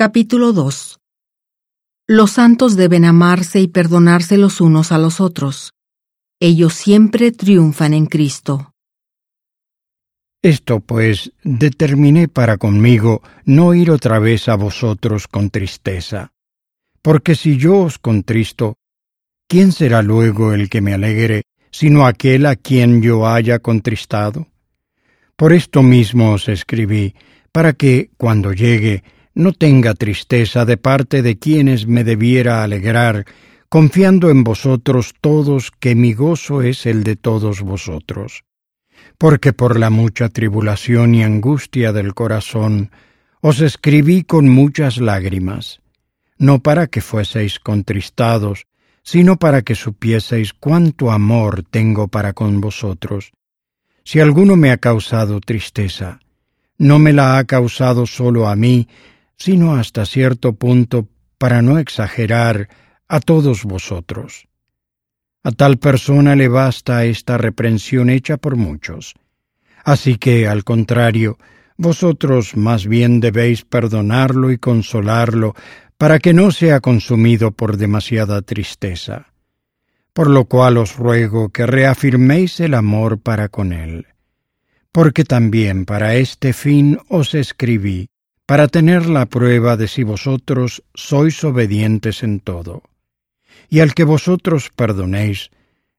Capítulo 2 Los santos deben amarse y perdonarse los unos a los otros. Ellos siempre triunfan en Cristo. Esto pues determiné para conmigo no ir otra vez a vosotros con tristeza. Porque si yo os contristo, ¿quién será luego el que me alegre, sino aquel a quien yo haya contristado? Por esto mismo os escribí, para que, cuando llegue, no tenga tristeza de parte de quienes me debiera alegrar, confiando en vosotros todos que mi gozo es el de todos vosotros. Porque por la mucha tribulación y angustia del corazón os escribí con muchas lágrimas, no para que fueseis contristados, sino para que supieseis cuánto amor tengo para con vosotros. Si alguno me ha causado tristeza, no me la ha causado solo a mí, sino hasta cierto punto, para no exagerar, a todos vosotros. A tal persona le basta esta reprensión hecha por muchos. Así que, al contrario, vosotros más bien debéis perdonarlo y consolarlo, para que no sea consumido por demasiada tristeza. Por lo cual os ruego que reafirméis el amor para con él. Porque también para este fin os escribí, para tener la prueba de si vosotros sois obedientes en todo. Y al que vosotros perdonéis,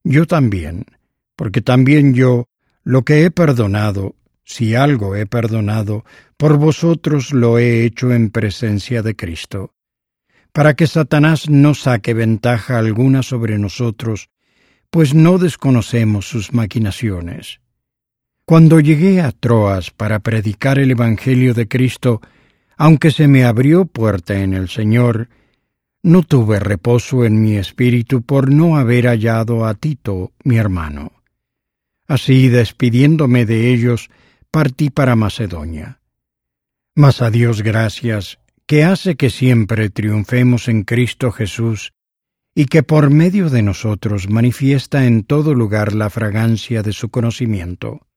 yo también, porque también yo, lo que he perdonado, si algo he perdonado, por vosotros lo he hecho en presencia de Cristo, para que Satanás no saque ventaja alguna sobre nosotros, pues no desconocemos sus maquinaciones. Cuando llegué a Troas para predicar el Evangelio de Cristo, aunque se me abrió puerta en el Señor, no tuve reposo en mi espíritu por no haber hallado a Tito, mi hermano. Así, despidiéndome de ellos, partí para Macedonia. Mas a Dios gracias, que hace que siempre triunfemos en Cristo Jesús, y que por medio de nosotros manifiesta en todo lugar la fragancia de su conocimiento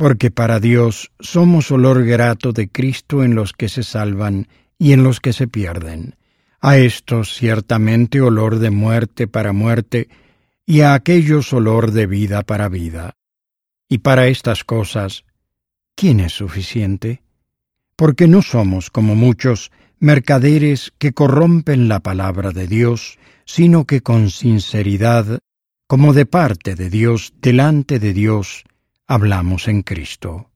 porque para Dios somos olor grato de Cristo en los que se salvan y en los que se pierden, a estos ciertamente olor de muerte para muerte, y a aquellos olor de vida para vida. Y para estas cosas, ¿quién es suficiente? Porque no somos, como muchos, mercaderes que corrompen la palabra de Dios, sino que con sinceridad, como de parte de Dios, delante de Dios, hablamos en Cristo.